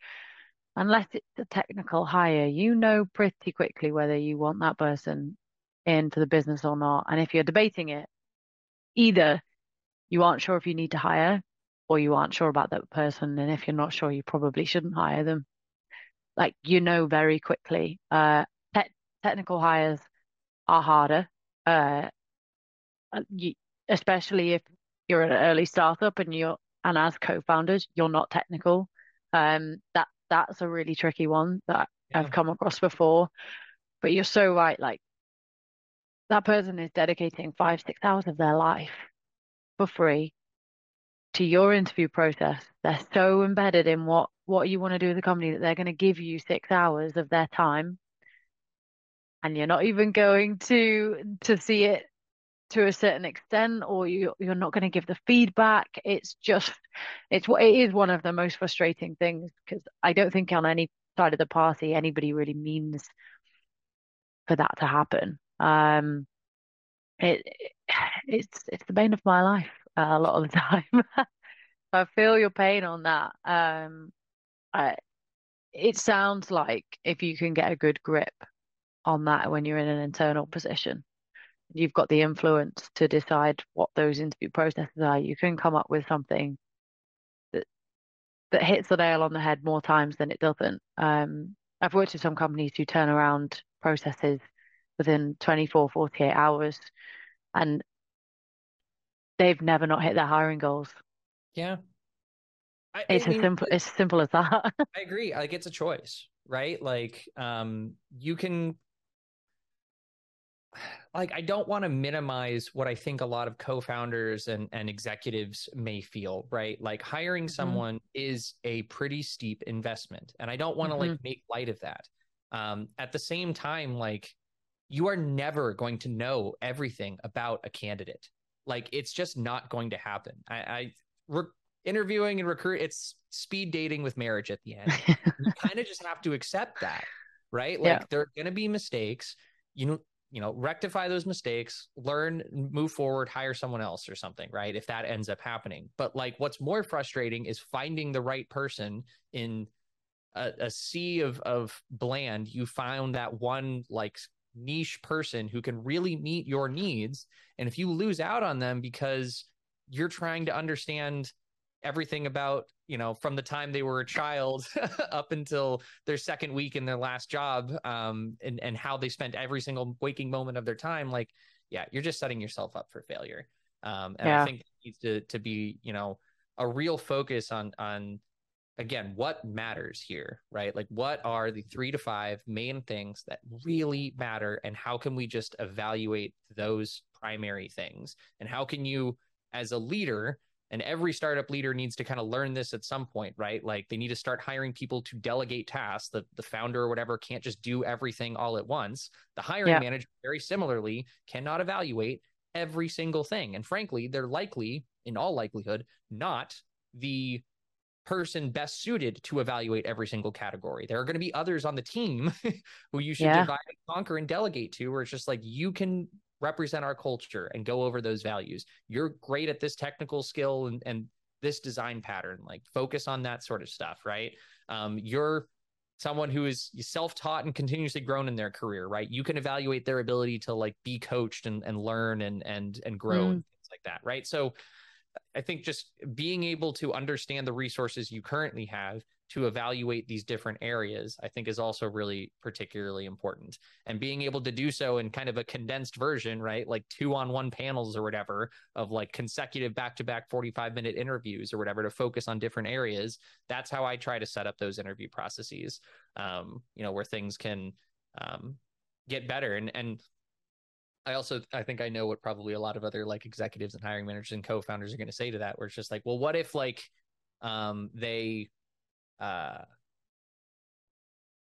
unless it's a technical hire, you know pretty quickly whether you want that person into the business or not. And if you're debating it, either you aren't sure if you need to hire or you aren't sure about that person. And if you're not sure, you probably shouldn't hire them like you know very quickly. Uh, te- technical hires are harder, uh, you, especially if you're an early startup and you're and as co-founders you're not technical. Um, that that's a really tricky one that yeah. I've come across before. But you're so right, like that person is dedicating five, six hours of their life for free to your interview process. They're so embedded in what what you want to do with the company that they're going to give you six hours of their time and you're not even going to to see it to a certain extent or you you're not going to give the feedback. It's just it's what it is one of the most frustrating things because I don't think on any side of the party anybody really means for that to happen. Um it, it it's it's the bane of my life uh, a lot of the time. I feel your pain on that. Um uh, it sounds like if you can get a good grip on that when you're in an internal position, you've got the influence to decide what those interview processes are. You can come up with something that that hits the nail on the head more times than it doesn't. Um, I've worked with some companies who turn around processes within 24, 48 hours and they've never not hit their hiring goals. Yeah. I, it's I mean, as simple it's simple as that. I agree. Like it's a choice, right? Like um you can like I don't want to minimize what I think a lot of co-founders and and executives may feel, right? Like hiring mm-hmm. someone is a pretty steep investment and I don't want to mm-hmm. like make light of that. Um at the same time like you are never going to know everything about a candidate. Like it's just not going to happen. I, I interviewing and recruit it's speed dating with marriage at the end. You kind of just have to accept that right? Like yeah. there are going to be mistakes. You know you know rectify those mistakes learn move forward hire someone else or something right? If that ends up happening. But like what's more frustrating is finding the right person in a, a sea of of bland. You found that one like niche person who can really meet your needs. And if you lose out on them because you're trying to understand everything about you know from the time they were a child up until their second week in their last job um and and how they spent every single waking moment of their time like yeah you're just setting yourself up for failure. Um and yeah. i think it needs to to be you know a real focus on on again what matters here right? Like what are the 3 to 5 main things that really matter and how can we just evaluate those primary things? And how can you as a leader and every startup leader needs to kind of learn this at some point right like they need to start hiring people to delegate tasks the, the founder or whatever can't just do everything all at once the hiring yeah. manager very similarly cannot evaluate every single thing and frankly they're likely in all likelihood not the person best suited to evaluate every single category. There are going to be others on the team who you should yeah. divide and conquer and delegate to, where it's just like you can represent our culture and go over those values. You're great at this technical skill and, and this design pattern like focus on that sort of stuff right um, you're someone who is self-taught and continuously grown in their career right you can evaluate their ability to like be coached and, and learn and and and grow mm. and things like that right so i think just being able to understand the resources you currently have to evaluate these different areas, I think is also really particularly important. And being able to do so in kind of a condensed version, right? Like two on one panels or whatever of like consecutive back to back 45 minute interviews or whatever to focus on different areas. That's how I try to set up those interview processes, um, you know, where things can um, get better. And, and, I also I think I know what probably a lot of other like executives and hiring managers and co-founders are going to say to that where it's just like, well, what if like um they uh,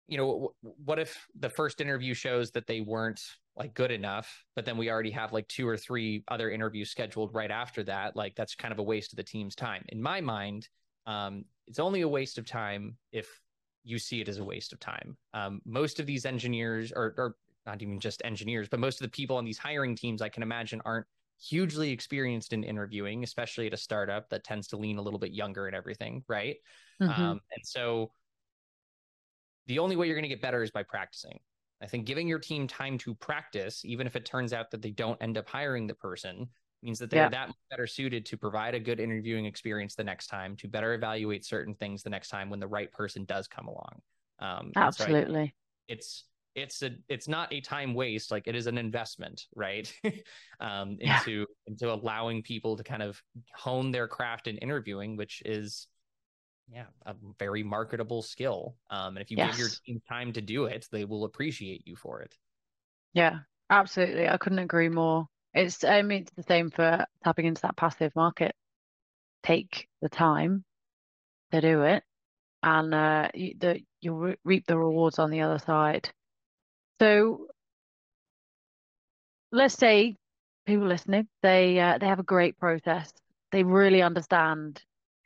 you know, w- what if the first interview shows that they weren't like good enough, but then we already have like two or three other interviews scheduled right after that? Like that's kind of a waste of the team's time. In my mind, um, it's only a waste of time if you see it as a waste of time. Um, most of these engineers, or, or not even just engineers, but most of the people on these hiring teams, I can imagine, aren't hugely experienced in interviewing, especially at a startup that tends to lean a little bit younger and everything, right? Mm-hmm. Um, and so the only way you're going to get better is by practicing. I think giving your team time to practice, even if it turns out that they don't end up hiring the person, means that they're yeah. that better suited to provide a good interviewing experience the next time, to better evaluate certain things the next time when the right person does come along. Um, Absolutely. So it's it's a it's not a time waste like it is an investment right? Um into yeah. into allowing people to kind of hone their craft in interviewing which is yeah a very marketable skill. Um and if you yes. give your team time to do it they will appreciate you for it. Yeah absolutely. I couldn't agree more. It's i mean it's the same for tapping into that passive market. Take the time to do it and uh you, the you'll re- reap the rewards on the other side so let's say people listening, they uh, they have a great process. They really understand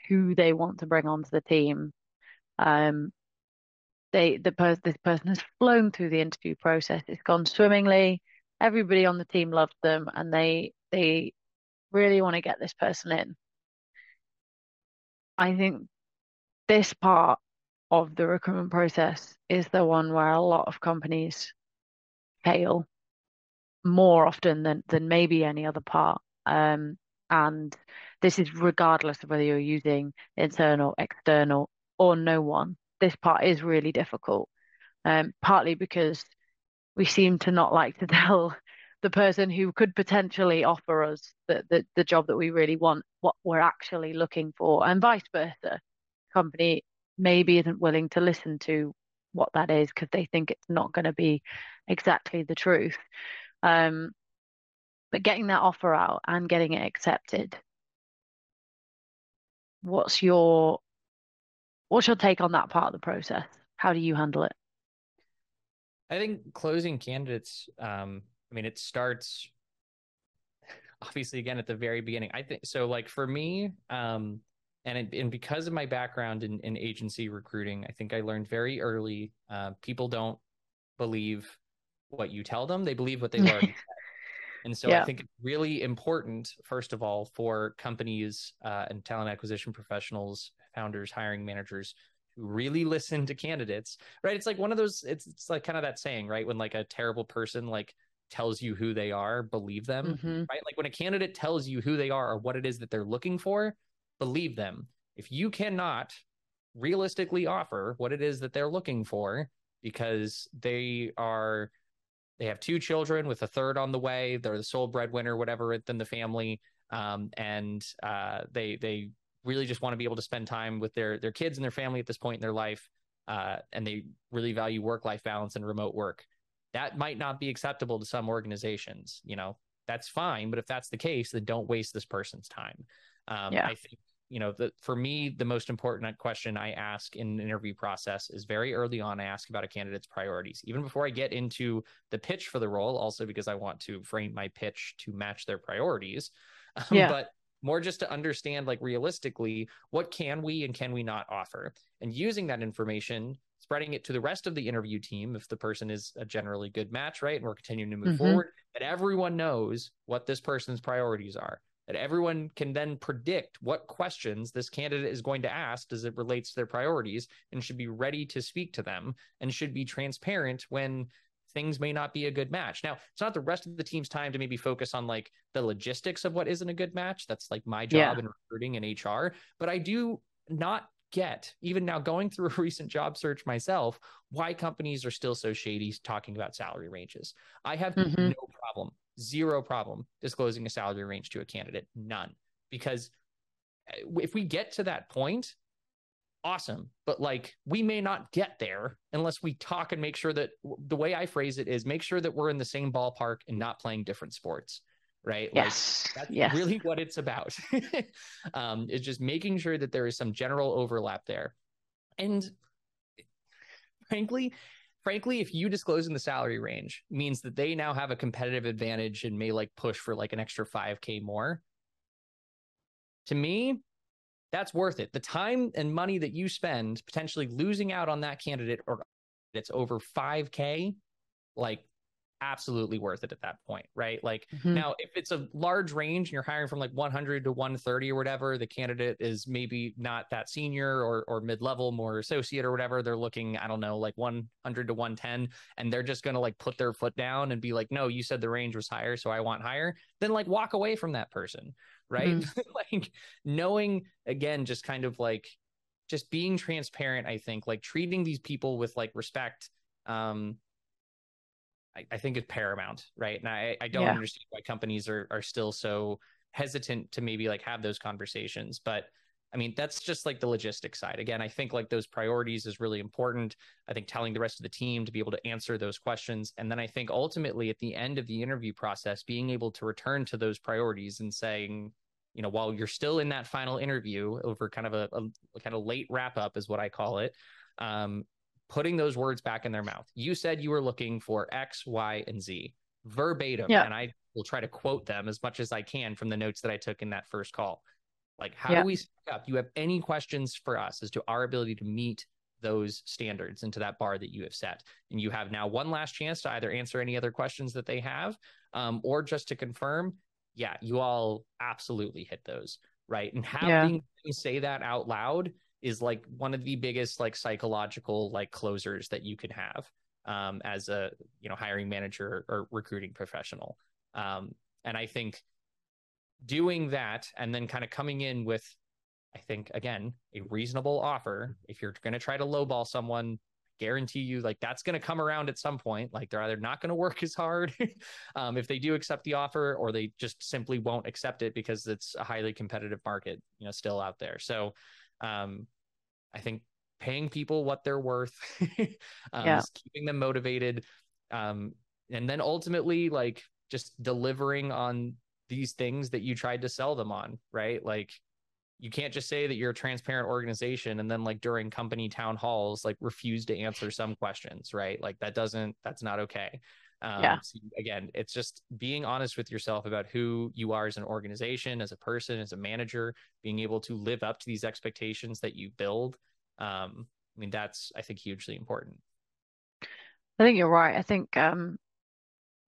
who they want to bring onto the team. Um, they the person this person has flown through the interview process. It's gone swimmingly. Everybody on the team loves them, and they they really want to get this person in. I think this part of the recruitment process is the one where a lot of companies fail more often than than maybe any other part. Um, and this is regardless of whether you're using internal, external, or no one. This part is really difficult, um, partly because we seem to not like to tell the person who could potentially offer us the, the, the job that we really want what we're actually looking for, and vice versa. Company maybe isn't willing to listen to what that is because they think it's not going to be exactly the truth. Um, but getting that offer out and getting it accepted, what's your what's your take on that part of the process? How do you handle it? I think closing candidates. Um, I mean, it starts obviously again at the very beginning. I think so. Like for me, um, and it, and because of my background in, in agency recruiting, I think I learned very early. Uh, people don't believe what you tell them; they believe what they've already said. And so yeah. I think it's really important, first of all, for companies uh, and talent acquisition professionals, founders, hiring managers to really listen to candidates. Right? It's like one of those. It's it's like kind of that saying, right? When like a terrible person like tells you who they are, believe them. Mm-hmm. Right? Like when a candidate tells you who they are or what it is that they're looking for, believe them. If you cannot realistically offer what it is that they're looking for because they are they have two children with a third on the way they're the sole breadwinner whatever in the family um, and uh, they they really just want to be able to spend time with their their kids and their family at this point in their life uh, and they really value work life balance and remote work that might not be acceptable to some organizations you know that's fine but if that's the case then don't waste this person's time um, yeah. i think you know, the, for me, the most important question I ask in an interview process is very early on. I ask about a candidate's priorities, even before I get into the pitch for the role, also because I want to frame my pitch to match their priorities. Um, yeah. but more just to understand, like realistically, what can we and can we not offer? And using that information, spreading it to the rest of the interview team, if the person is a generally good match, right? And we're continuing to move mm-hmm. forward, that everyone knows what this person's priorities are that everyone can then predict what questions this candidate is going to ask as it relates to their priorities and should be ready to speak to them and should be transparent when things may not be a good match. Now, it's not the rest of the team's time to maybe focus on like the logistics of what isn't a good match. That's like my job yeah. in recruiting and HR. But I do not get, even now going through a recent job search myself, why companies are still so shady talking about salary ranges. I have mm-hmm. no problem, zero problem disclosing a salary range to a candidate, none. Because eh, if we get to that point, awesome. But like, we may not get there unless we talk and make sure that the way I phrase it is make sure that we're in the same ballpark and not playing different sports. Right. Yes. Like, that's yes. really what it's about. um, it's just making sure that there is some general overlap there. And frankly, frankly, if you disclose in the salary range means that they now have a competitive advantage and may like push for like an extra 5k more. To me, that's worth it. The time and money that you spend potentially losing out on that candidate or it's over 5K, like absolutely worth it at that point, right? Like mm-hmm. now, if it's a large range and you're hiring from like 100 to 130 or whatever, the candidate is maybe not that senior or or mid level, more associate or whatever. They're looking, I don't know, like 100 to 110, and they're just going to like put their foot down and be like, no, you said the range was higher, so I want higher. Then like walk away from that person, right? Mm-hmm. like knowing again, just kind of like just being transparent, I think, like treating these people with like respect. Um, I, I think is paramount, right? And I, I don't yeah. understand why companies are are still so hesitant to maybe like have those conversations. But I mean, that's just like the logistics side. Again, I think like those priorities is really important. I think telling the rest of the team to be able to answer those questions. And then I think ultimately at the end of the interview process, being able to return to those priorities and saying, you know, while you're still in that final interview over kind of a, a kind of late wrap up is what I call it. Um, putting those words back in their mouth. You said you were looking for X, Y, and Z verbatim. Yeah. And I will try to quote them as much as I can from the notes that I took in that first call. Like, how yeah. do we up? You have any questions for us as to our ability to meet those standards and to that bar that you have set? And you have now one last chance to either answer any other questions that they have um, or just to confirm, yeah, you all absolutely hit those. Right. And having yeah. say that out loud is like one of the biggest like psychological like closers that you can have um, as a you know hiring manager or recruiting professional. Um, and i think doing that and then kind of coming in with i think again a reasonable offer if you're going to try to lowball someone guarantee you like that's going to come around at some point like they're either not going to work as hard um, if they do accept the offer or they just simply won't accept it because it's a highly competitive market you know still out there. So um, I think paying people what they're worth, um, yeah. keeping them motivated, um, and then ultimately like just delivering on these things that you tried to sell them on, right? Like you can't just say that you're a transparent organization and then like during company town halls like refuse to answer some questions right like that doesn't that's not okay um, yeah. So again, it's just being honest with yourself about who you are as an organization, as a person, as a manager, being able to live up to these expectations that you build. Um, I mean, that's I think hugely important. I think you're right. I think um,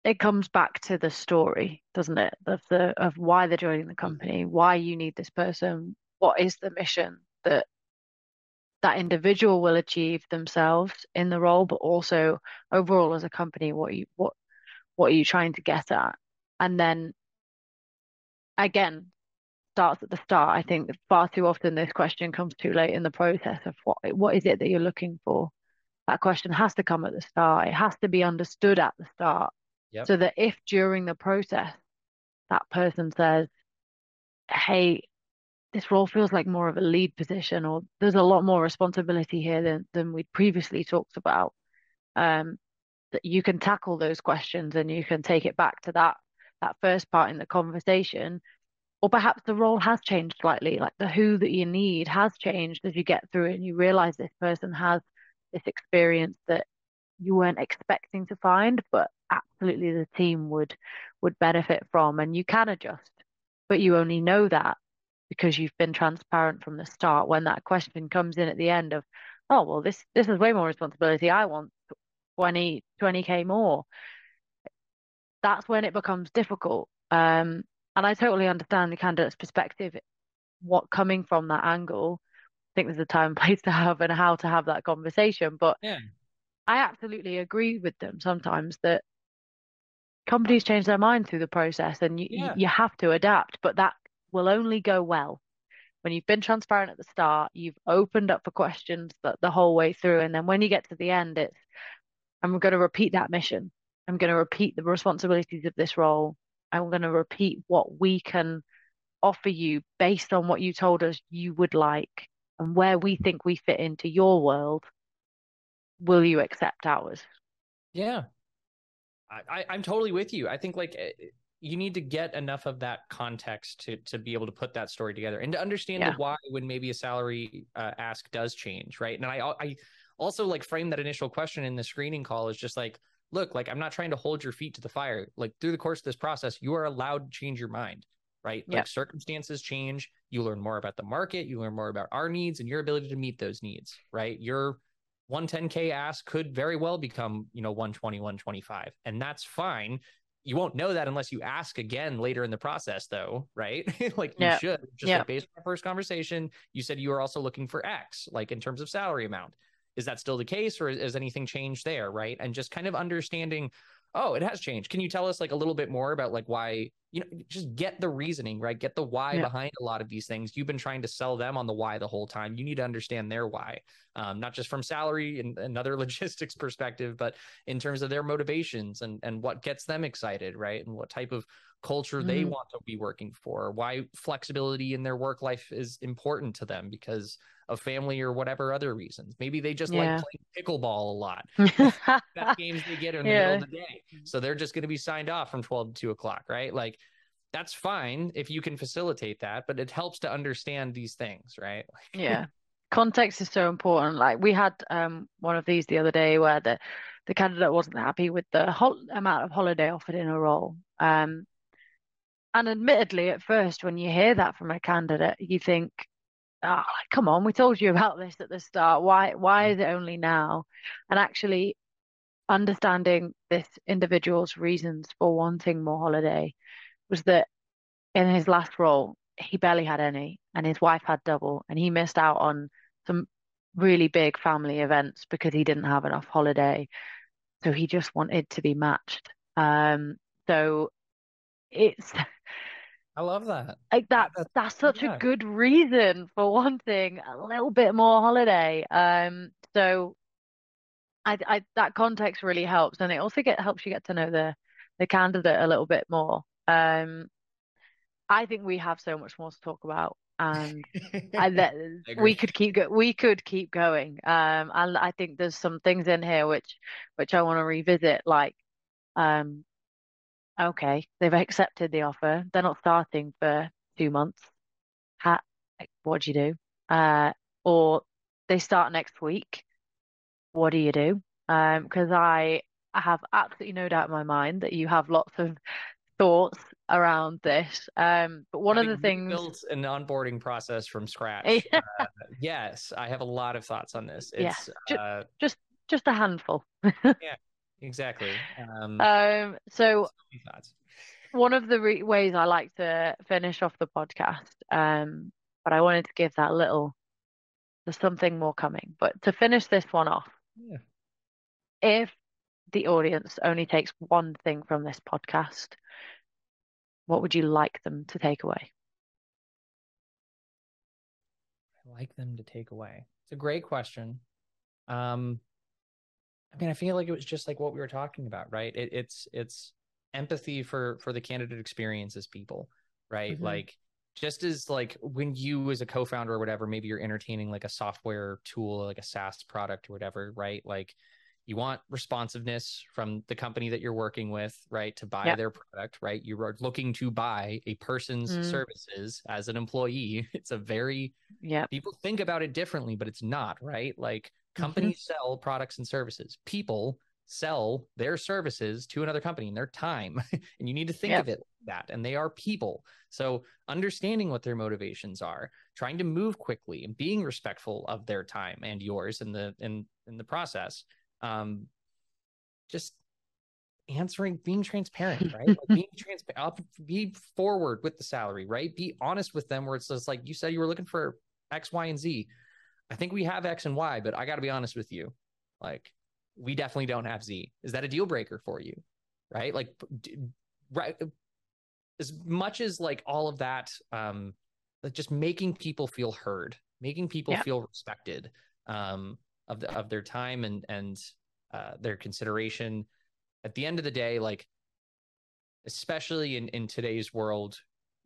it comes back to the story, doesn't it? Of the of why they're joining the company, why you need this person, what is the mission that that individual will achieve themselves in the role, but also overall as a company, what you what what are you trying to get at? And then again, starts at the start. I think far too often this question comes too late in the process of what what is it that you're looking for. That question has to come at the start. It has to be understood at the start. Yep. So that if during the process that person says, Hey, this role feels like more of a lead position or there's a lot more responsibility here than than we'd previously talked about um, that you can tackle those questions and you can take it back to that that first part in the conversation. Or perhaps the role has changed slightly like the who that you need has changed as you get through it and you realize this person has this experience that you weren't expecting to find but absolutely the team would would benefit from and you can adjust but you only know that because you've been transparent from the start when that question comes in at the end of oh well this this is way more responsibility i want 20 20k more that's when it becomes difficult um and I totally understand the candidate's perspective, what coming from that angle. I think there's a time and place to have and how to have that conversation. But yeah. I absolutely agree with them sometimes that companies change their mind through the process and you, Yeah. you have to adapt, but that will only go well when you've been transparent at the start, you've opened up for questions the, the whole way through. And then when you get to the end, it's, I'm going to repeat that mission. I'm going to repeat the responsibilities of this role. I'm going to repeat what we can offer you based on what you told us you would like and where we think we fit into your world. Will you accept ours? Yeah. I, I, am totally with you. I think like eh, you need to get enough of that context to to be able to put that story together and to understand Yeah. the why when maybe a salary uh, ask does change, right? And I I also like frame that initial question in the screening call is just like, look, like I'm not trying to hold your feet to the fire. Like through the course of this process, you are allowed to change your mind, right? Like circumstances change, you learn more about the market, you learn more about our needs and your ability to meet those needs, right? Your 110k ask could very well become, you know, 120, 125, and that's fine you won't know that unless you ask again later in the process though right? Like you should just Yeah. like based on our first conversation you said you were also looking for x like in terms of salary amount. Is that still the case or has anything changed there right? And just kind of understanding oh it has changed. Can you tell us like a little bit more about like why you know just get the reasoning right? Get the why Yeah. behind a lot of these things. You've been trying to sell them on the why the whole time. You need to understand their why um, not just from salary and another logistics perspective but in terms of their motivations and and what gets them excited right? And what type of culture they Mhm. want to be working for why flexibility in their work life is important to them because of family or whatever other reasons maybe they just Yeah. like playing pickleball a lot best games they get in the middle of the day so they're just going to be signed off from 12 to 2 o'clock right like that's fine if you can facilitate that but it helps to understand these things right Yeah. Context is so important. Like we had um one of these the other day where the the candidate wasn't happy with the hol amount of holiday offered in a role. Um and admittedly at first when you hear that from a candidate, you think, oh, come on, we told you about this at the start. Why why is it only now? And actually understanding this individual's reasons for wanting more holiday was that in his last role, he barely had any, and his wife had double, and he missed out on some really big family events because he didn't have enough holiday. So he just wanted to be matched. Um, so it's i love that like that's that's- that's such yeah. a good reason for wanting a little bit more holiday. Um, so I, I that context really helps, and it also get helps you get to know the the candidate a little bit more. Um, I think we have so much more to talk about, and I that we could keep go we could keep going. Um, and I think there's some things in here which which I want to revisit, like um, okay, they've accepted the offer. They're not starting for two months. Ha what do you do? Uh, or they start next week. What do you do? Um, because I I have absolutely no doubt in my mind that you have lots of thoughts around this. Um, but one of the things, built an onboarding process from scratch. uh, yes, I have a lot of thoughts on this. Yeah, It's ju- uh, just a handful. exactly. Um, Um, so so many thoughts. one of the re ways I like to finish off the podcast, um, but I wanted to give that little, there's something more coming. But to finish this one off, Yeah. if the audience only takes one thing from this podcast, what would you like them to take away? I like them to take away? It's a great question. Um, I mean, I feel like it was just like what we were talking about, right? It, it's it's empathy for for the candidate experience as people, right? Mhm. Like just as like when you as a co-founder or whatever, maybe you're entertaining like a software tool, like a SaaS product or whatever, right? Like you want responsiveness from the company that you're working with, right? To buy their product, right? You are looking to buy a person's Mm. services as an employee. It's a very Yeah. people think about it differently, but it's not, right? Like Mm-hmm. companies sell products and services. People sell their services to another company in their time. and you need to think Yeah. of it like that. And they are people. So understanding what their motivations are, trying to move quickly and being respectful of their time and yours in the in in the process. Um just answering, being transparent, right? like being transparent, be forward with the salary, right? Be honest with them where it's just like you said you were looking for X, Y, and Z. I think we have X and Y, but I got to be honest with you. Like, we definitely don't have Z. Is that a deal breaker for you? Right? Like, right. As much as like all of that, um, just making people feel heard, making people yeah. feel respected, um, of the, of their time and and uh, their consideration. At the end of the day, like especially in in today's world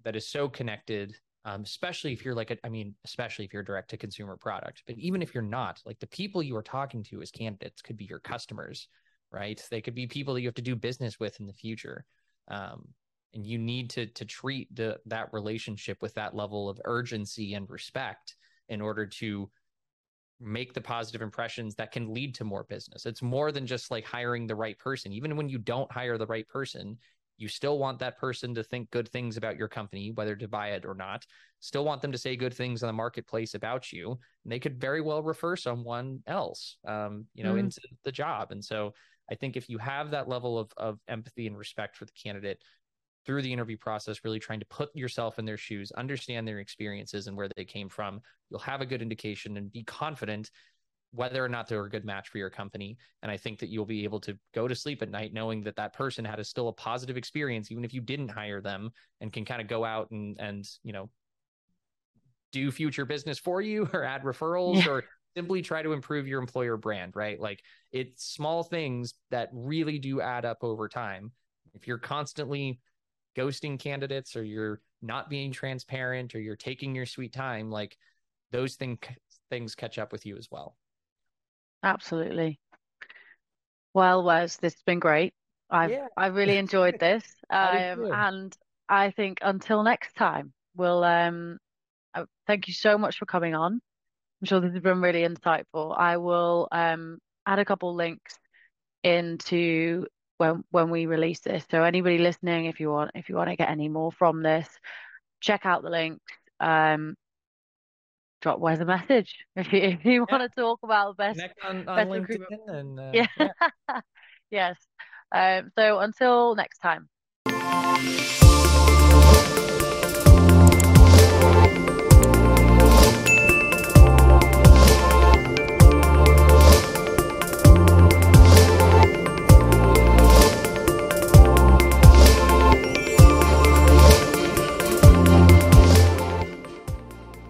that is so connected um, especially if you're like a, I mean, especially if you're direct to consumer product, but even if you're not, like the people you are talking to as candidates could be your customers, right? They could be people that you have to do business with in the future. Um, and you need to to treat the, that relationship with that level of urgency and respect in order to make the positive impressions that can lead to more business. It's more than just like hiring the right person. Even when you don't hire the right person, you still want that person to think good things about your company, whether to buy it or not. Still want them to say good things on the marketplace about you. And they could very well refer someone else, um, you know, mm. into the job. And so I think if you have that level of, of empathy and respect for the candidate through the interview process, really trying to put yourself in their shoes, understand their experiences and where they came from, you'll have a good indication and be confident whether or not they're a good match for your company. And I think that you'll be able to go to sleep at night knowing that that person had a still a positive experience, even if you didn't hire them and can kind of go out and, and, you know, do future business for you or add referrals yeah. or simply try to improve your employer brand, right? Like it's small things that really do add up over time. If you're constantly ghosting candidates or you're not being transparent or you're taking your sweet time, like those things things catch up with you as well. Absolutely. Well, Wes, this has been great. I've yeah. I really enjoyed this. Um, and I think until next time, we'll um uh, thank you so much for coming on. I'm sure this has been really insightful. I will um add a couple links into when when we release this. So anybody listening, if you want if you want to get any more from this, check out the links. Um, drop Wes the message if you, if you yeah. want to talk about the best, Connect on, on best. And, uh, yeah. yeah. yes. Um, so until next time.